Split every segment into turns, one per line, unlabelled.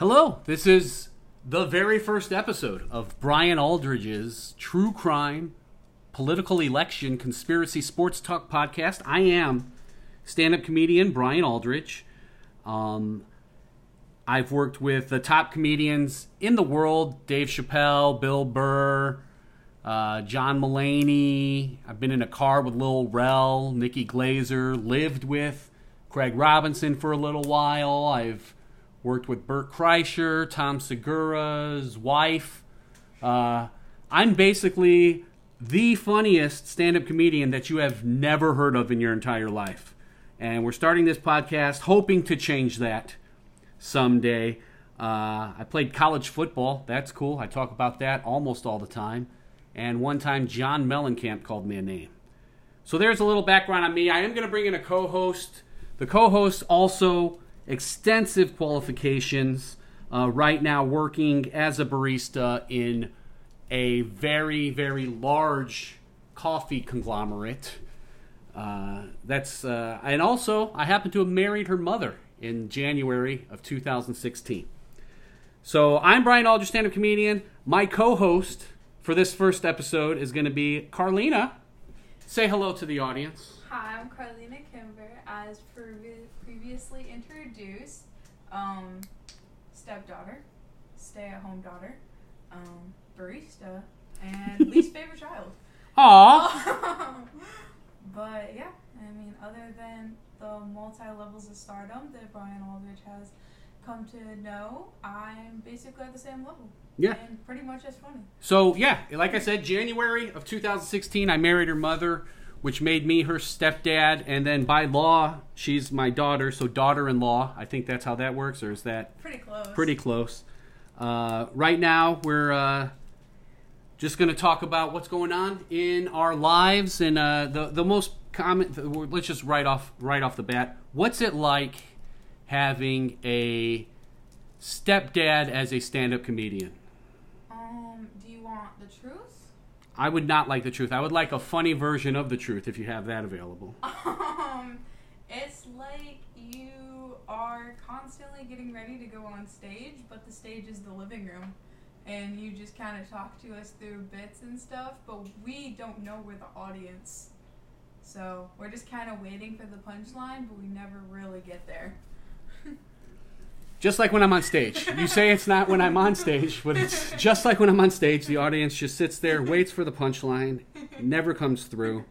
Hello, this is the very first episode of Brian Aldridge's True Crime Political Election Conspiracy Sports Talk podcast. I am stand up comedian Brian Aldridge. Um, I've worked with the top comedians in the world Dave Chappelle, Bill Burr, uh, John Mulaney. I've been in a car with Lil Rel, Nikki Glazer, lived with Craig Robinson for a little while. I've worked with Bert Kreischer, Tom Segura's wife. Uh, I'm basically the funniest stand up comedian that you have never heard of in your entire life. And we're starting this podcast hoping to change that someday. Uh, I played college football. That's cool. I talk about that almost all the time. And one time, John Mellencamp called me a name. So there's a little background on me. I am going to bring in a co host. The co host also extensive qualifications. Uh, right now, working as a barista in a very, very large coffee conglomerate. Uh, that's uh, and also I happen to have married her mother in January of 2016. So I'm Brian Aldridge, stand-up comedian. My co-host for this first episode is going to be Carlena. Say hello to the audience.
Hi, I'm Carlena introduced, um, stepdaughter, stay-at-home daughter, um, barista, and least favorite child.
Aw.
but yeah, I mean, other than the multi levels of stardom that Brian Aldridge has come to know, I'm basically at the same level.
Yeah.
And pretty much as funny.
So yeah, like I said, January of 2016, I married her mother, which made me her stepdad, and then by law, she's my daughter, so daughter-in-law. I think that's how that works, or is that
Pretty close.
pretty close? Uh, right now, we're uh, just going to talk about what's going on in our lives, and uh, the the most common. Let's just right off right off the bat. What's it like having a stepdad as a stand-up comedian?
Um, do you want the truth?
I would not like the truth. I would like a funny version of the truth if you have that available.
Um, it's like you are constantly getting ready to go on stage, but the stage is the living room. And you just kind of talk to us through bits and stuff, but we don't know we're the audience. So we're just kind of waiting for the punchline, but we never really get there.
Just like when I'm on stage. You say it's not when I'm on stage, but it's just like when I'm on stage. The audience just sits there, waits for the punchline, never comes through.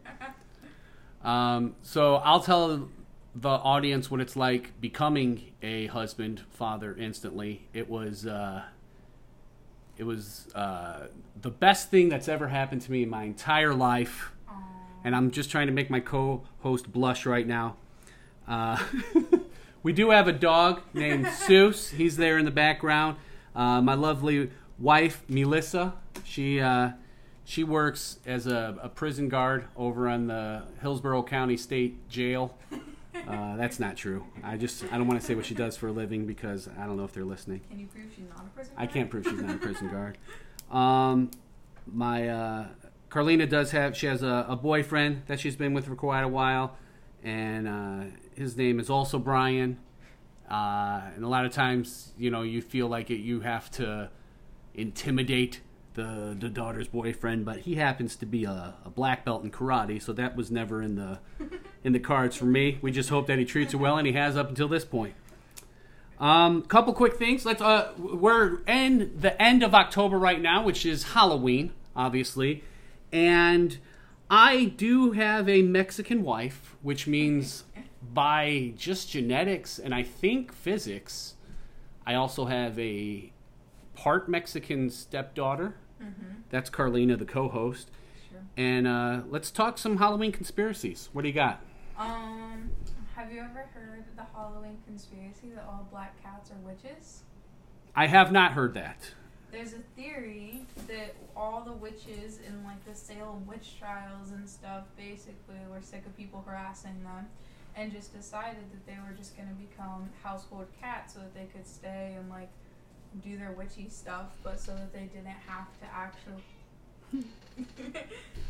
Um, so I'll tell the audience what it's like becoming a husband, father instantly. It was. Uh, it was uh, the best thing that's ever happened to me in my entire life. And I'm just trying to make my co host blush right now. Uh, we do have a dog named Seuss. He's there in the background. Uh, my lovely wife, Melissa, she, uh, she works as a, a prison guard over on the Hillsborough County State Jail. Uh, that's not true. I just I don't want to say what she does for a living because I don't know if they're listening.
Can you prove she's not a prison
I can't prove she's not a prison guard. Um, my uh, Carlena does have she has a, a boyfriend that she's been with for quite a while, and uh, his name is also Brian. Uh, and a lot of times, you know, you feel like it, you have to intimidate the the daughter's boyfriend, but he happens to be a, a black belt in karate, so that was never in the in the cards for me. We just hope that he treats her well, and he has up until this point. Um, couple quick things. Let's. Uh, we're in the end of October right now, which is Halloween, obviously, and I do have a Mexican wife, which means by just genetics and I think physics, I also have a part Mexican stepdaughter. That's Carlena, the co-host.
Sure.
And uh, let's talk some Halloween conspiracies. What do you got?
Um, have you ever heard the Halloween conspiracy that all black cats are witches?
I have not heard that.
There's a theory that all the witches in like the Salem witch trials and stuff basically were sick of people harassing them and just decided that they were just going to become household cats so that they could stay and like do their witchy stuff but so that they didn't have to actually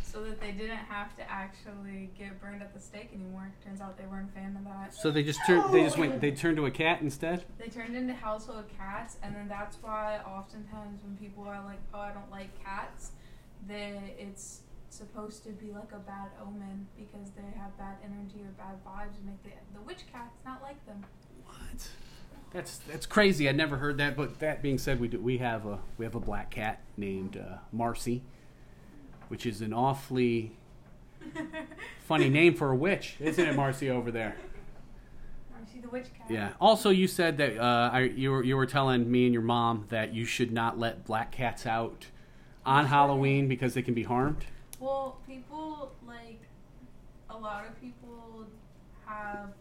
so that they didn't have to actually get burned at the stake anymore. Turns out they weren't a fan of that.
So they just turned. They just went. They turned to a cat instead.
They turned into household cats, and then that's why oftentimes when people are like, "Oh, I don't like cats," they it's supposed to be like a bad omen because they have bad energy or bad vibes and make the, the witch cats not like them.
What? That's that's crazy. I never heard that. But that being said, we do, we have a we have a black cat named uh, Marcy, which is an awfully funny name for a witch, isn't it, Marcy over there?
Marcy the witch cat.
Yeah. Also, you said that uh, I, you were you were telling me and your mom that you should not let black cats out on Halloween because they can be harmed.
Well, people like a lot of people have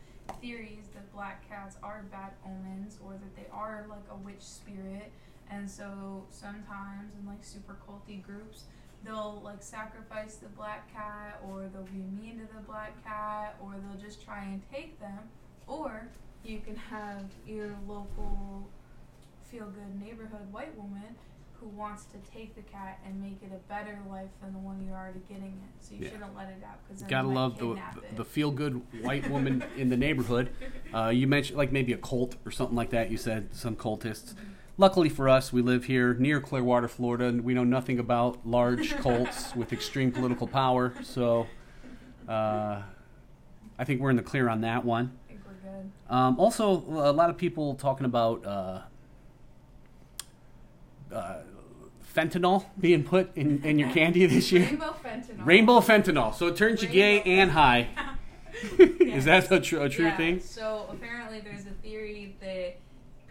theories that black cats are bad omens or that they are like a witch spirit, and so sometimes in like super culty groups, they'll like sacrifice the black cat or they'll be mean to the black cat or they'll just try and take them, or you can have your local feel good neighborhood white woman who wants to take the cat and make it a better life than the one you're already getting it. So you
Yeah.
shouldn't let it out because
Gotta love the it. the feel good white woman in the neighborhood. Uh, you mentioned like maybe a cult or something like that. You said some cultists. Luckily for us, we live here near Clearwater, Florida, and we know nothing about large cults with extreme political power. So, uh, I think we're in the clear on that one.
I think we're good.
Um, also, a lot of people talking about uh, uh, fentanyl being put in, in your candy this year.
Rainbow fentanyl.
Rainbow fentanyl, so it turns you gay
Rainbow
and high. Is that a, tr- a true
Yeah,
thing?
So apparently, there's a theory that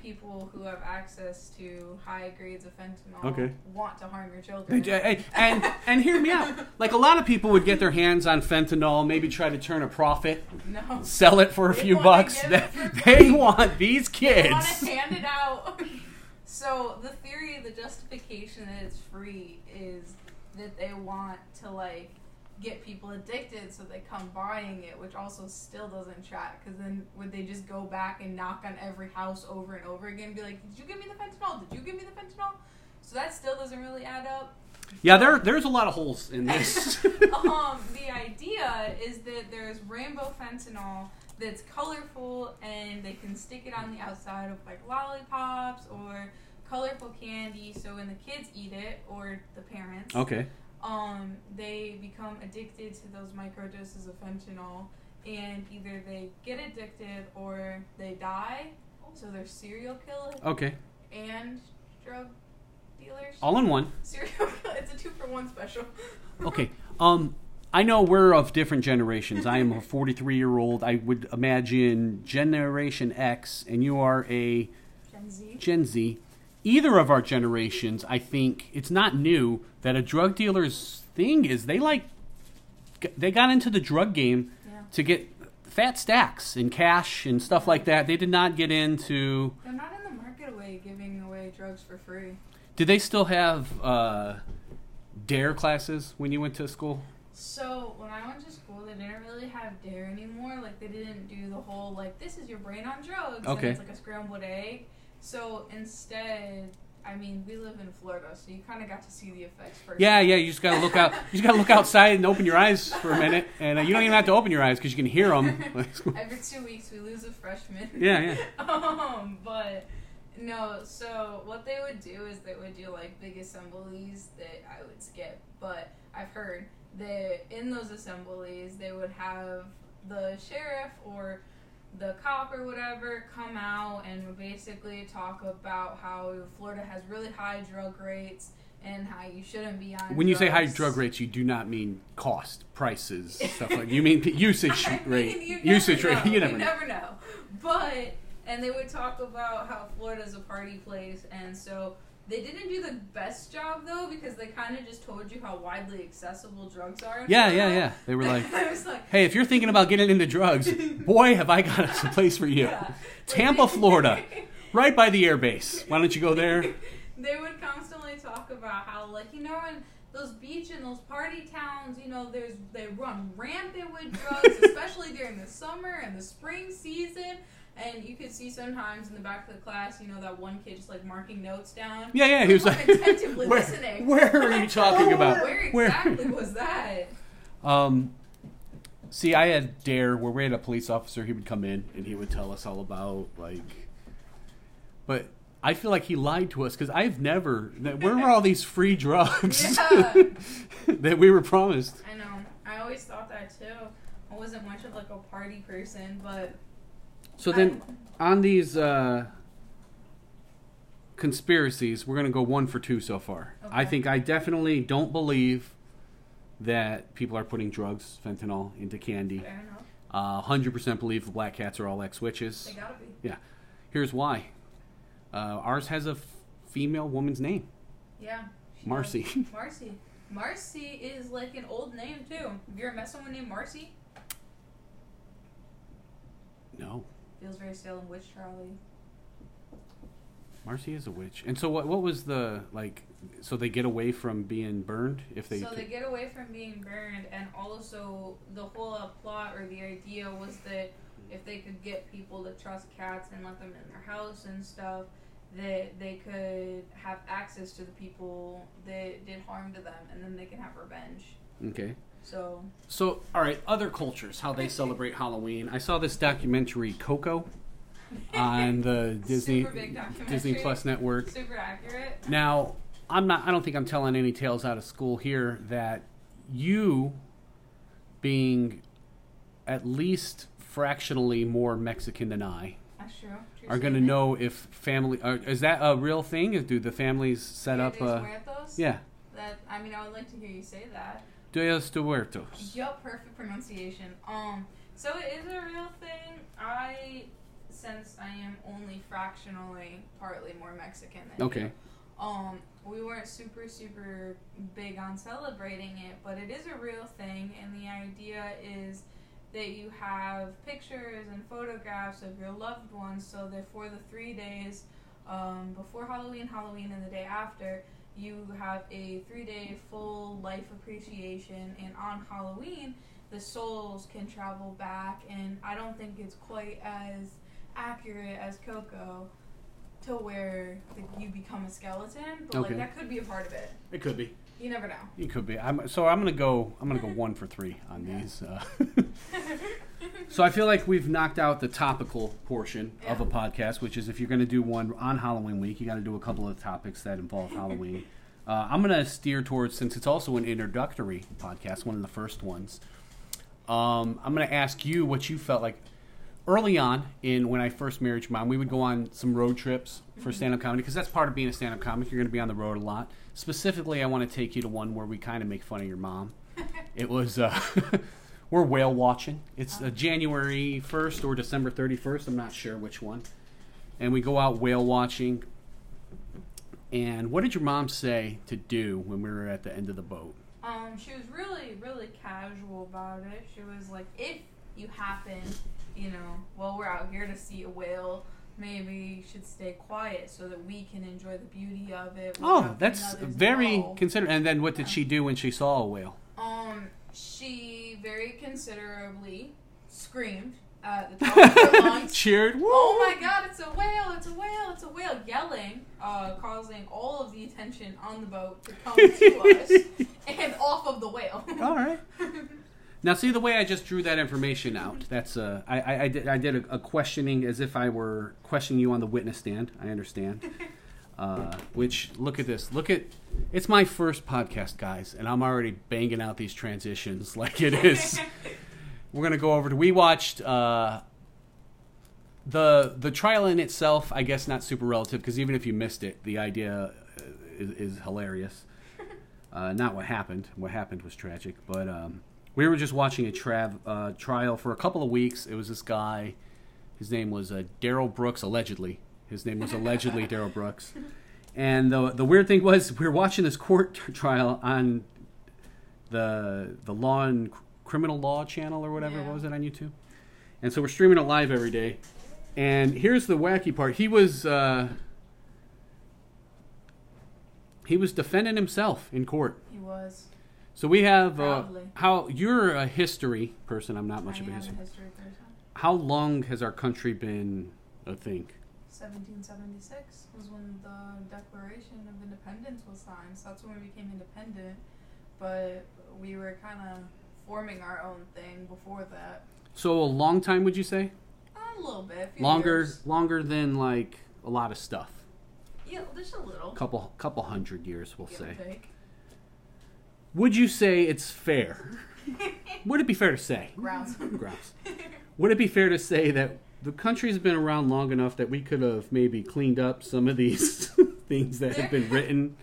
people who have access to high grades of fentanyl
Okay.
want to harm your children.
hey, and and hear me out. Like a lot of people would get their hands on fentanyl, maybe try to turn a profit,
no.
sell it for a
They
few bucks. They, they want these
They want
kids.
to hand it out. So the theory, the justification that it's free is that they want to like get people addicted, so they come buying it, which also still doesn't track. Because then would they just go back and knock on every house over and over again, and be like, "Did you give me the fentanyl? Did you give me the fentanyl?" So that still doesn't really add up.
Yeah, there there's a lot of holes in this.
um, the idea is that there's rainbow fentanyl that's colorful and they can stick it on the outside of like lollipops or colorful candy. So when the kids eat it or the parents,
okay.
um, they become addicted to those microdoses of fentanyl, and either they get addicted or they die. So they're serial killers
Okay.
and drug dealers.
All in one.
serial kill- It's a two for one special.
Okay. Um, I know we're of different generations. I am a 43 year old. I would imagine Generation X, and you are a
Gen Z.
Gen Z. Either of our generations, I think it's not new that a drug dealer's thing is they like they got into the drug game
Yeah.
to get fat stacks and cash and stuff like that. They did not get into.
They're not in the market away giving away drugs for free.
Did they still have uh, dare classes when you went to school?
So when I went to school, they didn't really have dare anymore. Like they didn't do the whole like this is your brain on drugs.
Okay.
And it's like a scrambled egg. So instead, I mean, we live in Florida, so you kind of got to see the effects first.
Yeah, yeah. You just gotta look out. You just gotta look outside and open your eyes for a minute, and uh, you don't even have to open your eyes because you can hear them.
Every two weeks, we lose a freshman.
yeah, yeah.
um, but no, so what they would do is they would do like big assemblies that I would skip, but I've heard that in those assemblies they would have the sheriff or the cop or whatever come out and basically talk about how Florida has really high drug rates and how you shouldn't be on
When you say high drug rates, you do not mean cost, prices, stuff like. You mean usage
I mean,
rate,
you
usage rate. You never know.
never know. But and they would talk about how Florida's a party place, and so they didn't do the best job though because they kind of just told you how widely accessible drugs are.
Yeah, yeah, yeah. They were like,
like,
"Hey, if you're thinking about getting into drugs, boy, have I got a place for you.
yeah.
Tampa, Florida, right by the airbase. Why don't you go there?
they would constantly talk about how like you know in those beach and those party towns you know there's they run rampant with drugs especially during the summer and the spring season And you could see sometimes in the back of the class, you know, that one kid just like marking notes down.
Yeah, yeah. He was like,
attentively
where,
listening.
where are you talking about?
Where exactly was that?
Um, see, I had Dare where we had a police officer. He would come in and he would tell us all about like, but I feel like he lied to us because I've never. Where were all these free drugs
Yeah.
that we were promised?
I know. I always thought that too. I wasn't much of like a party person, but
So then, on these uh, conspiracies, we're gonna go one for two so far. I think I definitely don't believe that people are putting drugs, fentanyl, into candy.
fair enough.
Uh, Hundred percent believe the black cats are all ex witches.
They gotta be. Yeah.
Here's why. Uh, ours has a f- female woman's name,
Yeah.
Marcy.
does. Marcy. Marcy is like an old name too. Have you ever met someone named Marcy?
no,
Feels very Salem Witch Charlie.
Marcy is a witch. And so, what? What was the like? So they get away from being burned if they.
so they get away from being burned, and also the whole uh, plot or the idea was that if they could get people to trust cats and let them in their house and stuff, that they could have access to the people that did harm to them, and then they can have revenge.
okay.
So
So, all right, other cultures, how they celebrate Halloween. I saw this documentary, Coco, on the Disney
Super big documentary.
Disney Plus network.
super accurate.
Now, I'm not. I don't think I'm telling any tales out of school here. That you, being at least fractionally more Mexican than I,
That's true. True
are going to know if family. Are, is that a real thing? Do the families set
Dia
up? Uh,
Muertos?
yeah,
That I mean, I would like to hear you say that.
Dias de Muertos.
Yup, perfect pronunciation. Um, so it is a real thing. I, since I am only fractionally partly more Mexican than
Okay.
you, um, we weren't super super big on celebrating it, but it is a real thing, and the idea is that you have pictures and photographs of your loved ones, so that for the three days um, before Halloween, Halloween, and the day after, you have a three day full life appreciation, and on Halloween, the souls can travel back, and I don't think it's quite as accurate as Coco to where like, you become a skeleton, but
Okay.
like that could be a part of it.
It could be.
You never know.
It could be. I'm, so I'm gonna go. I'm gonna go one for three on these. Uh, so I feel like we've knocked out the topical portion of a podcast, which is if you're gonna do one on Halloween week, you got to do a couple of topics that involve Halloween. Uh, I'm gonna steer towards since it's also an introductory podcast, one of the first ones. Um, I'm gonna ask you what you felt like early on in when I first married your mom. We would go on some road trips for stand-up comedy because that's part of being a stand-up comic. You're going to be on the road a lot. Specifically, I want to take you to one where we kind of make fun of your mom. It was uh, we're whale watching. It's uh, January 1st or December 31st. I'm not sure which one. And we go out whale watching. And what did your mom say to do when we were at the end of the boat?
Um, she was really, really casual about it. She was like, if you happen, you know, while we're out here to see a whale, maybe you should stay quiet so that we can enjoy the beauty of it.
Oh, that's very
know."
considerate. And then what did she do when she saw a whale?
Um, she very considerably screamed at the top of her lungs.
Cheered. Woo!
Oh my god, it's a whale, it's a whale, it's a whale, yelling, uh, causing all of the attention on the boat to come to us and off of the whale.
All right. Now, see the way I just drew that information out. That's uh, I, I, I did I did a, a questioning as if I were questioning you on the witness stand. I understand. Uh, which look at this. Look at it's my first podcast, guys, and I'm already banging out these transitions like it is. We're gonna go over to. We watched uh, the the trial in itself. I guess not super relative because even if you missed it, the idea uh, is, is hilarious. Uh, not what happened. What happened was tragic, but um, we were just watching a trav, uh, trial for a couple of weeks. It was this guy. His name was uh, Darrell Brooks, allegedly. His name was allegedly Darrell Brooks. And the the weird thing was, we were watching this court trial on the the Law and Criminal Law channel or whatever.
Yeah.
What was it on YouTube? And so we're streaming it live every day. And here's the wacky part. He was uh, he was defending himself in court.
He was.
So we have uh, how you're a history person. I'm not much
I
of a history.
a history person.
how long has our country been a thing?
1776 was when the Declaration of Independence was signed. So that's when we became independent. But we were kind of forming our own thing before that.
So a long time, would you say?
A little bit. a
Longer,
years.
longer than like a lot of stuff.
Yeah, just a little.
Couple, couple hundred years, we'll
give
say.
take.
Would you say it's fair? Would it be fair to say?
Grounds.
Grouse. Would it be fair to say that the country's been around long enough that we could have maybe cleaned up some of these things that have been written?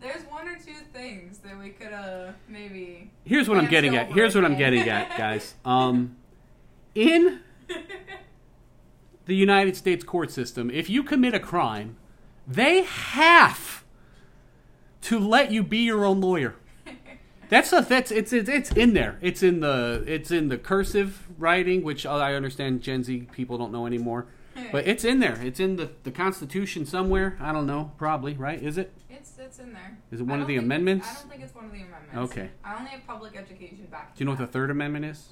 There's one or two things that we could have maybe.
Here's what I'm getting at. Here's what I'm getting at, guys. Um, in the United States court system, if you commit a crime, they have to let you be your own lawyer. That's a, that's it's, it's it's in there. It's in the it's in the cursive writing, which I understand Gen Z people don't know anymore. But it's in there. It's in the, the Constitution somewhere. I don't know. Probably right. Is it?
It's it's in there.
Is it one of the amendments?
I don't think it's one of the amendments.
Okay.
I only have public education back.
Do you know what the Third Amendment is?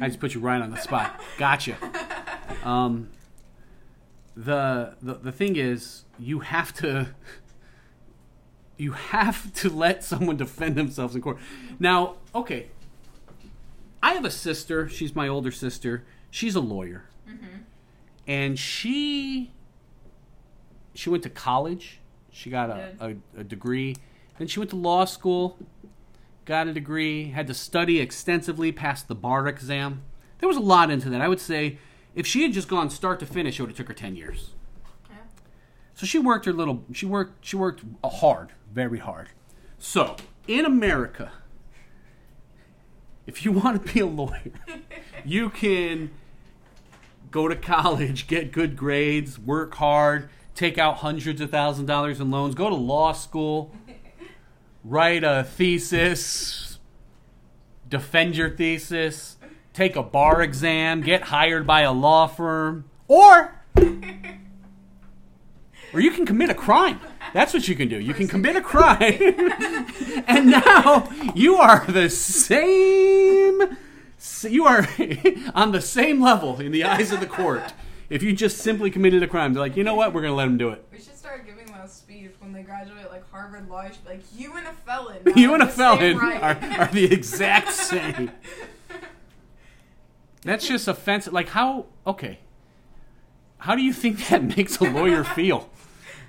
I just put you right on the spot. Gotcha. Um, the, the the thing is, you have to you have to let someone defend themselves in court. Now, okay, I have a sister. She's my older sister. She's a lawyer, mm-hmm. and she she went to college. She got a, a, a degree. Then she went to law school got a degree, had to study extensively, passed the bar exam. There was a lot into that. I would say if she had just gone start to finish, it would have took her ten years. So she worked her little. She worked. She worked hard, very hard. So in America, if you want to be a lawyer, you can go to college, get good grades, work hard, take out hundreds of thousands of dollars in loans, go to law school, write a thesis, defend your thesis, take a bar exam, get hired by a law firm, or or you can commit a crime. That's what you can do. You can commit a crime, and now you are the same. You are on the same level in the eyes of the court. If you just simply committed a crime, they're like, you know what? We're going to let him do it.
We should start giving those speech when they graduate, like Harvard Law. You should be like, you and a felon.
You and a felon
right."
are, are the exact same. That's just offensive. Like how? Okay. How do you think that makes a lawyer feel?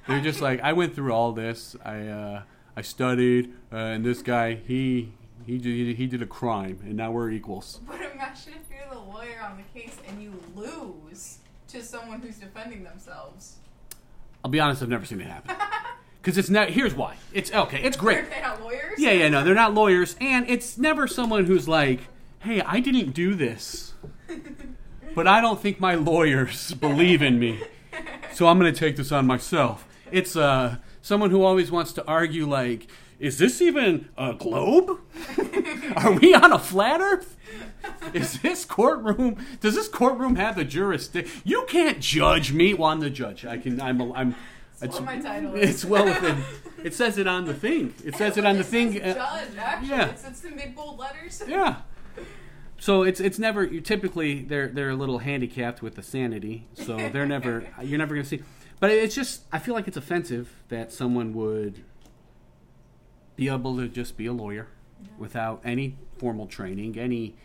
They're just like, I went through all this. I uh, I studied, uh, and this guy he he did, he did a crime, and now we're equals.
But imagine if you're the lawyer on the case and you lose to someone who's defending themselves.
I'll be honest, I've never seen it happen. Because it's not. Here's why. It's okay. It's great.
They're not lawyers.
Yeah, yeah, no, they're not lawyers, and it's never someone who's like, "Hey, I didn't do this, but I don't think my lawyers believe in me, so I'm going to take this on myself." It's uh, someone who always wants to argue, like, "Is this even a globe? Are we on a flat Earth? Is this courtroom? Does this courtroom have the jurisdiction? You can't judge me. Well, I'm the judge. I can. I'm. a- I'm.
That's what my title is.
It's well within. It says it on the thing. It says it on the thing. uh,
Judge, actually.
yeah.
It's, it's in big bold letters.
Yeah. So it's it's never you typically they're they're a little handicapped with the sanity, so they're never you're never gonna see. But it's just I feel like it's offensive that someone would be able to just be a lawyer without any formal training, any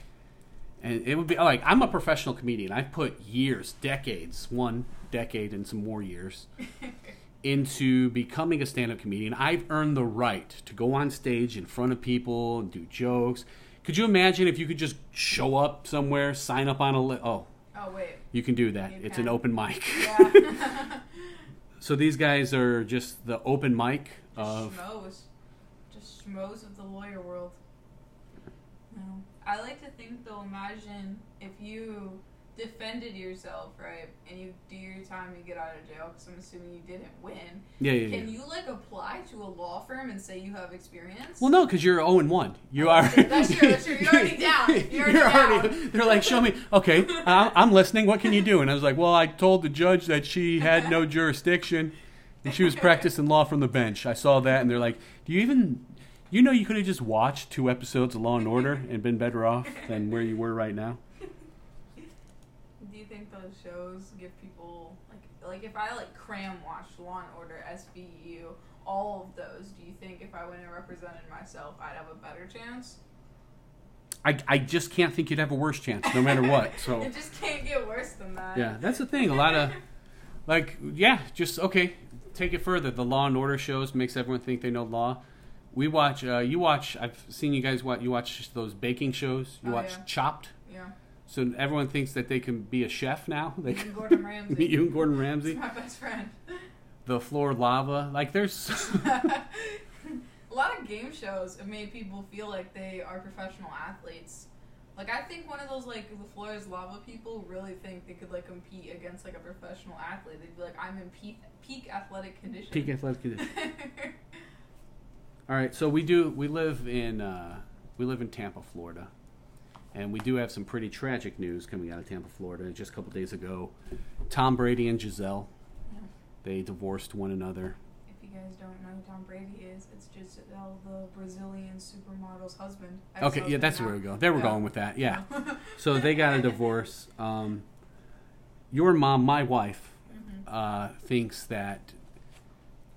and it would be like I'm a professional comedian. I've put years, decades, one decade and some more years into becoming a stand-up comedian. I've earned the right to go on stage in front of people and do jokes. Could you imagine if you could just show up somewhere, sign up on a li- oh,
Oh, wait.
you can do that.
You
it's
can.
an open mic.
Yeah.
So these guys are just the open mic
Just
of
schmoes. Just schmoes of the lawyer world. No. I like to think though, imagine if you defended yourself, right, and you do your time, you get out of jail, because I'm assuming you didn't win.
yeah, yeah,
Can
yeah.
you like apply to a law firm and say you have experience?
Well, no, because you're zero and one. You are.
That's true, that's true. You're already down. You're already down.
They're like, show me. Okay, I'm listening. What can you do? And I was like, well, I told the judge that she had no jurisdiction, and she was practicing law from the bench. I saw that, and they're like, do you even? You know, you could have just watched two episodes of Law and Order and been better off than where you were right now.
Of shows give people like like if I like cram watched Law and Order, SVU, all of those, do you think if I went and represented myself, I'd have a better chance?
I, I just can't think you'd have a worse chance, no matter what. So
it just can't get worse than that.
yeah, that's the thing. A lot of like yeah, just okay. Take it further. The Law and Order shows makes everyone think they know law. We watch. Uh, you watch. I've seen you guys. What you watch those baking shows. You
Oh,
watch
yeah.
Chopped.
Yeah.
So everyone thinks that they can be a chef now. They
And Gordon Ramsay.
you and Gordon Ramsay.
my best friend.
The floor lava. Like there's.
a lot of game shows have made people feel like they are professional athletes. Like I think one of those like the floor is lava people really think they could like compete against like a professional athlete. They'd be like, I'm in peak peak athletic condition.
Peak athletic condition. All right, so we do we live in uh, we live in Tampa, Florida, and we do have some pretty tragic news coming out of Tampa, Florida. Just a couple days ago, Tom Brady and Gisele
Yeah.
they divorced one another.
If you guys don't know who Tom Brady is, it's just Gisele, the Brazilian supermodel's husband.
Okay, yeah, that's
now.
where we go. There we're
Yeah.
going with that. Yeah, so they got a divorce. Um, your mom, my wife,
Mhm.
uh, thinks that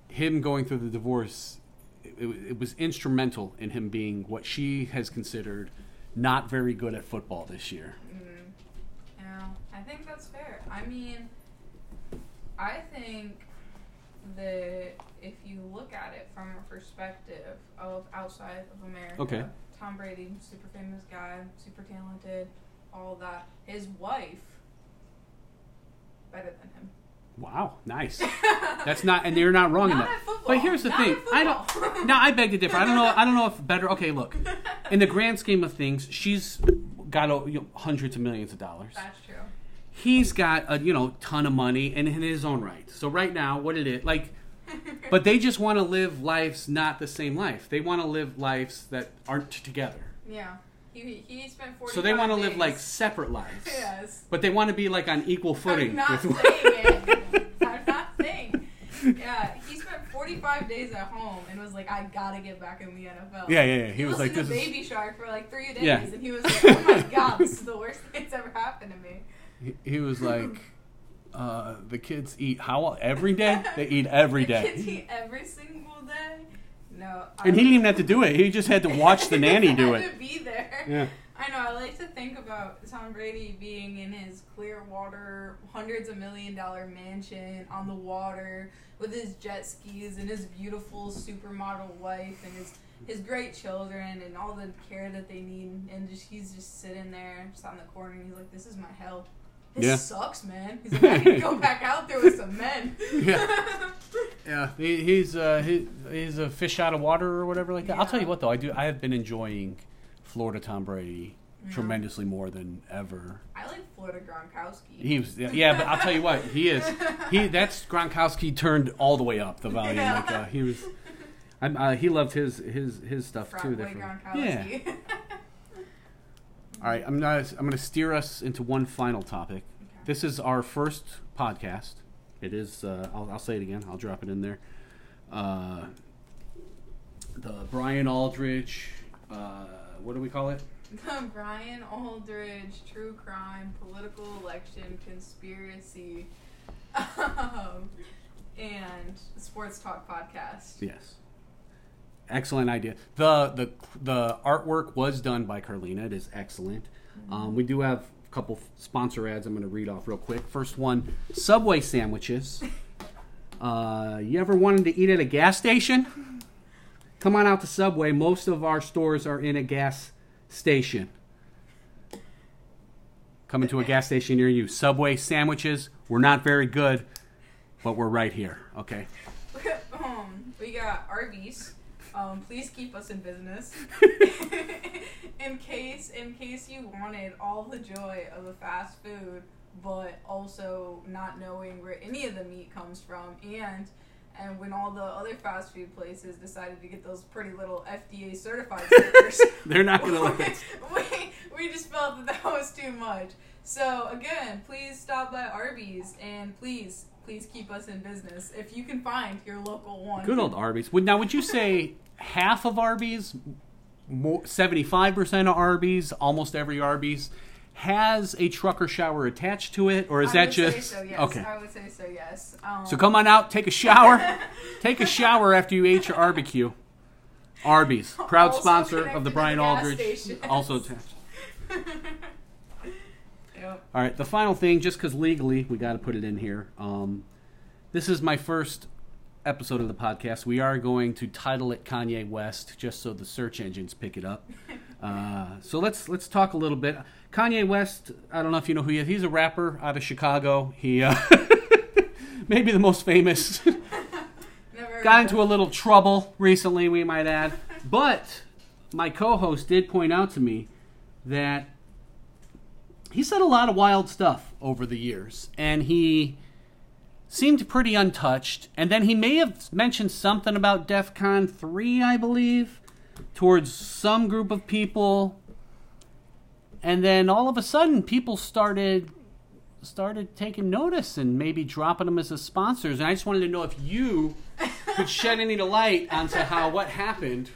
him going through the divorce it, it was instrumental in him being what she has considered not very good at football this year.
Mm, yeah, I think that's fair. I mean, I think that if you look at it from a perspective of outside of America,
Okay.
Tom Brady, super famous guy, super talented, all that. His wife, better than him.
Wow, nice. That's not, and you're not wrong in that. But here's the
Not
thing. I don't. Now I beg to differ. I don't know. I don't know if better. Okay, look. In the grand scheme of things, she's got uh, you know, hundreds of millions of dollars.
That's true.
He's got a you know ton of money and in his own right. So right now, what it is like. But they just want to live lives not the same life. They want to live lives that aren't together.
yeah, he he spent forty.
So they want to live like separate lives.
yes.
But they want to be like on equal footing.
I'm not
with-
saying it. I'm not saying. Yeah, he spent 45 days at home and was like, I gotta get back in the NFL.
yeah, yeah, yeah. He,
He,
was like,
listened
"This
to
is."
Baby Shark for like three days,
Yeah.
and he was like, "Oh my god, this is the worst thing that's ever happened to me."
He, he was like, uh, "The kids eat how every day? They eat every
The
day."
Kids eat every single day. No, I
And he didn't even have to do it. He just had to watch the nanny do it.
To be there.
Yeah.
I know. I like to think about Tom Brady being in his Clearwater, hundreds of million dollar mansion on the water with his jet skis and his beautiful supermodel wife and his his great children and all the care that they need. And just he's just sitting there, just on the corner, and he's like, "This is my hell. This
Yeah.
sucks, man." He's like, "I need to go back out there with some men."
Yeah. Yeah, he, he's uh, he, he's a fish out of water or whatever like that. I'll tell you what though, I do I have been enjoying Florida Tom Brady
Yeah.
tremendously more than ever.
I like Florida Gronkowski.
He was yeah, but I'll tell you what, he is he that's Gronkowski turned all the way up the volume.
Yeah.
Like uh, he was, I'm, uh, he loved his his his stuff
Frat
too.
boy.
Yeah. All right, I'm not. I'm going to steer us into one final topic. This is our first podcast. It is. Uh, I'll, I'll say it again. I'll drop it in there. Uh, the Brian Aldridge. Uh, what do we call it?
The Brian Aldridge true crime political election conspiracy um, and sports talk podcast.
Yes. Excellent idea. the the The artwork was done by Carlena. It is excellent. Um, we do have a couple sponsor ads. I'm going to read off real quick. First one: Subway sandwiches. Uh, you ever wanted to eat at a gas station? Come on out to Subway. Most of our stores are in a gas station. Coming to a gas station near you. Subway sandwiches. We're not very good, but we're right here. Okay.
um, we got Arby's. Um, please keep us in business. in case, in case you wanted all the joy of a fast food, but also not knowing where any of the meat comes from, and and when all the other fast food places decided to get those pretty little FDA certified stickers,
They're not going to let that.
we, we just felt that that was too much. So again, please stop by Arby's and please, please keep us in business if you can find your local one.
Good old Arby's. Would now would you say half of Arby's, seventy five percent of Arby's, almost every Arby's, has a trucker shower attached to it, or is
I
that just
so, yes.
okay?
I would say so, yes. Um,
So come on out, take a shower, take a shower after you ate your barbecue. Arby's, proud
Also
sponsor of the Brian
the
Aldridge,
stations.
also attached.
Yep.
All right, the final thing, just because legally we got to put it in here. Um, this is my first episode of the podcast. We are going to title it Kanye West, just so the search engines pick it up. Uh, so let's let's talk a little bit. Kanye West. I don't know if you know who he is. He's a rapper out of Chicago. He uh, maybe the most famous.
Never
Got into a little trouble recently, we might add. But my co-host did point out to me that he said a lot of wild stuff over the years, and he seemed pretty untouched. And then he may have mentioned something about DEF CON 3, I believe, towards some group of people. And then all of a sudden, people started started taking notice and maybe dropping them as a sponsors. And I just wanted to know if you could shed any light onto how what happened.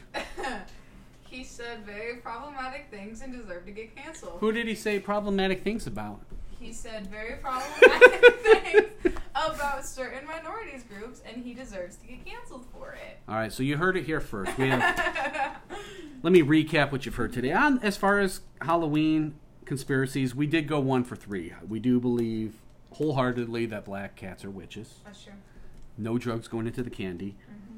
He said very problematic things and deserved to get canceled.
Who did he say problematic things about?
He said very problematic things about certain minorities groups, and he deserves to get canceled for it.
All right, so you heard it here first. We have. let me recap what you've heard today. On as far as Halloween conspiracies, we did go one for three. We do believe wholeheartedly that black cats are witches.
That's true.
No drugs going into the candy. Mm-hmm.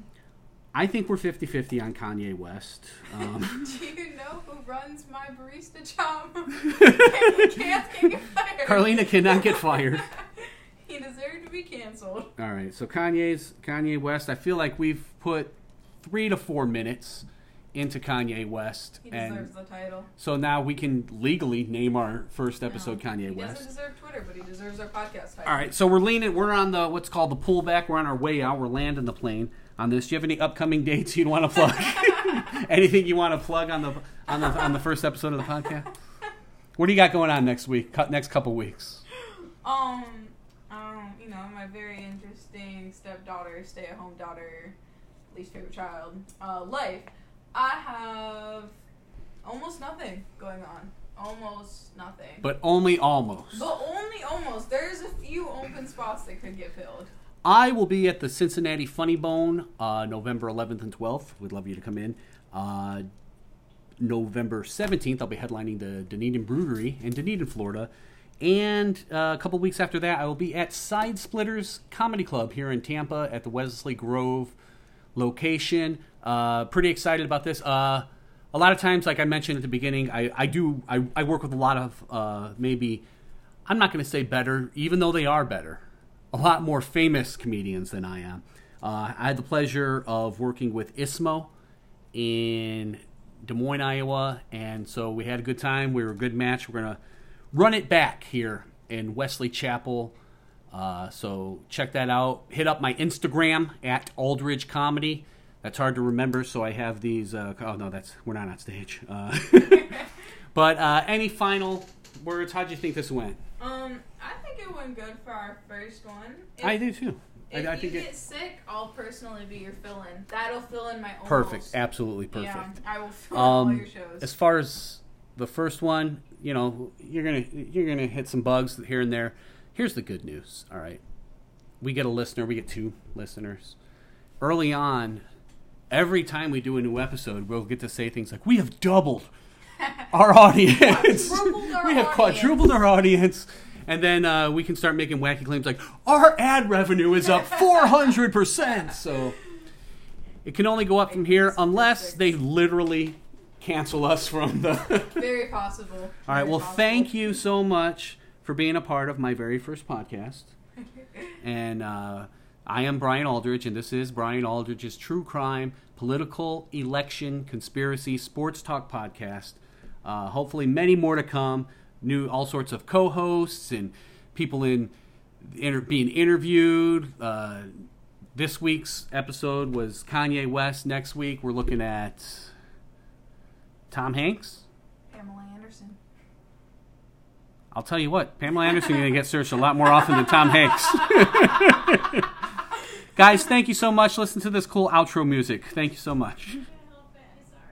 I think we're 50-50 on Kanye West. Um,
Do you know who runs my barista job? he can't get fired.
Carlena cannot get fired.
he deserved to be canceled.
All right, so Kanye's Kanye West. I feel like we've put three to four minutes into Kanye West,
He
and
deserves the title.
so now we can legally name our first episode
No,
Kanye
he
West.
He doesn't deserve Twitter, but he deserves our podcast title.
All right, so we're leaning. We're on the what's called the pullback. We're on our way out. We're landing the plane on this. Do you have any upcoming dates you'd want to plug? Anything you want to plug on the on the on the first episode of the podcast? What do you got going on next week? Next couple weeks.
Um, um, you know, my very interesting stepdaughter, stay-at-home daughter, least favorite child, uh, life. I have almost nothing going on. Almost nothing.
But only almost.
But only almost. There's a few open spots that could get filled.
I will be at the Cincinnati Funny Bone uh, November 11th and 12th. We'd love you to come in. Uh, November 17th, I'll be headlining the Dunedin Brewery in Dunedin, Florida. And uh, a couple weeks after that, I will be at Side Splitters Comedy Club here in Tampa at the Wesley Grove location. Uh, pretty excited about this. Uh, a lot of times, like I mentioned at the beginning, I, I do I, I work with a lot of uh, maybe I'm not going to say better, even though they are better. A lot more famous comedians than I am. Uh, I had the pleasure of working with Ismo in Des Moines, Iowa, and so we had a good time. We were a good match. We're gonna run it back here in Wesley Chapel. Uh, so check that out. Hit up my Instagram at Aldridge Comedy. That's hard to remember, so I have these. Uh, oh no, that's we're not on stage. Uh, but uh, any final words? How'd you think this went?
Um, think it went good for our first one. If,
I do too. I,
If
I
you
think
get
it
sick, I'll personally be your fill-in. That'll fill in my almost.
perfect, absolutely perfect.
Yeah, I will fill in all
Um,
your shows.
as far as the first one, you know, you're gonna you're gonna hit some bugs here and there. Here's the good news. All right, we get a listener. We get two listeners. Early on, every time we do a new episode, we'll get to say things like, "We have doubled our audience.
Our
we have
audience."
quadrupled our audience." And then uh, we can start making wacky claims like our ad revenue is up 400%. So it can only go up from here unless they literally cancel us from the.
Very possible.
All right. Well, thank you so much for being a part of my very first podcast. And uh, I am Brian Aldridge, and this is Brian Aldridge's True Crime, Political, Election, Conspiracy, Sports Talk podcast. Uh, hopefully, many more to come. New, all sorts of co-hosts and people in inter- being interviewed. Uh, this week's episode was Kanye West. Next week, we're looking at Tom Hanks.
Pamela Anderson.
I'll tell you what, Pamela Anderson is going to get searched a lot more often than Tom Hanks. Guys, thank you so much. Listen to this cool outro music. Thank you so much.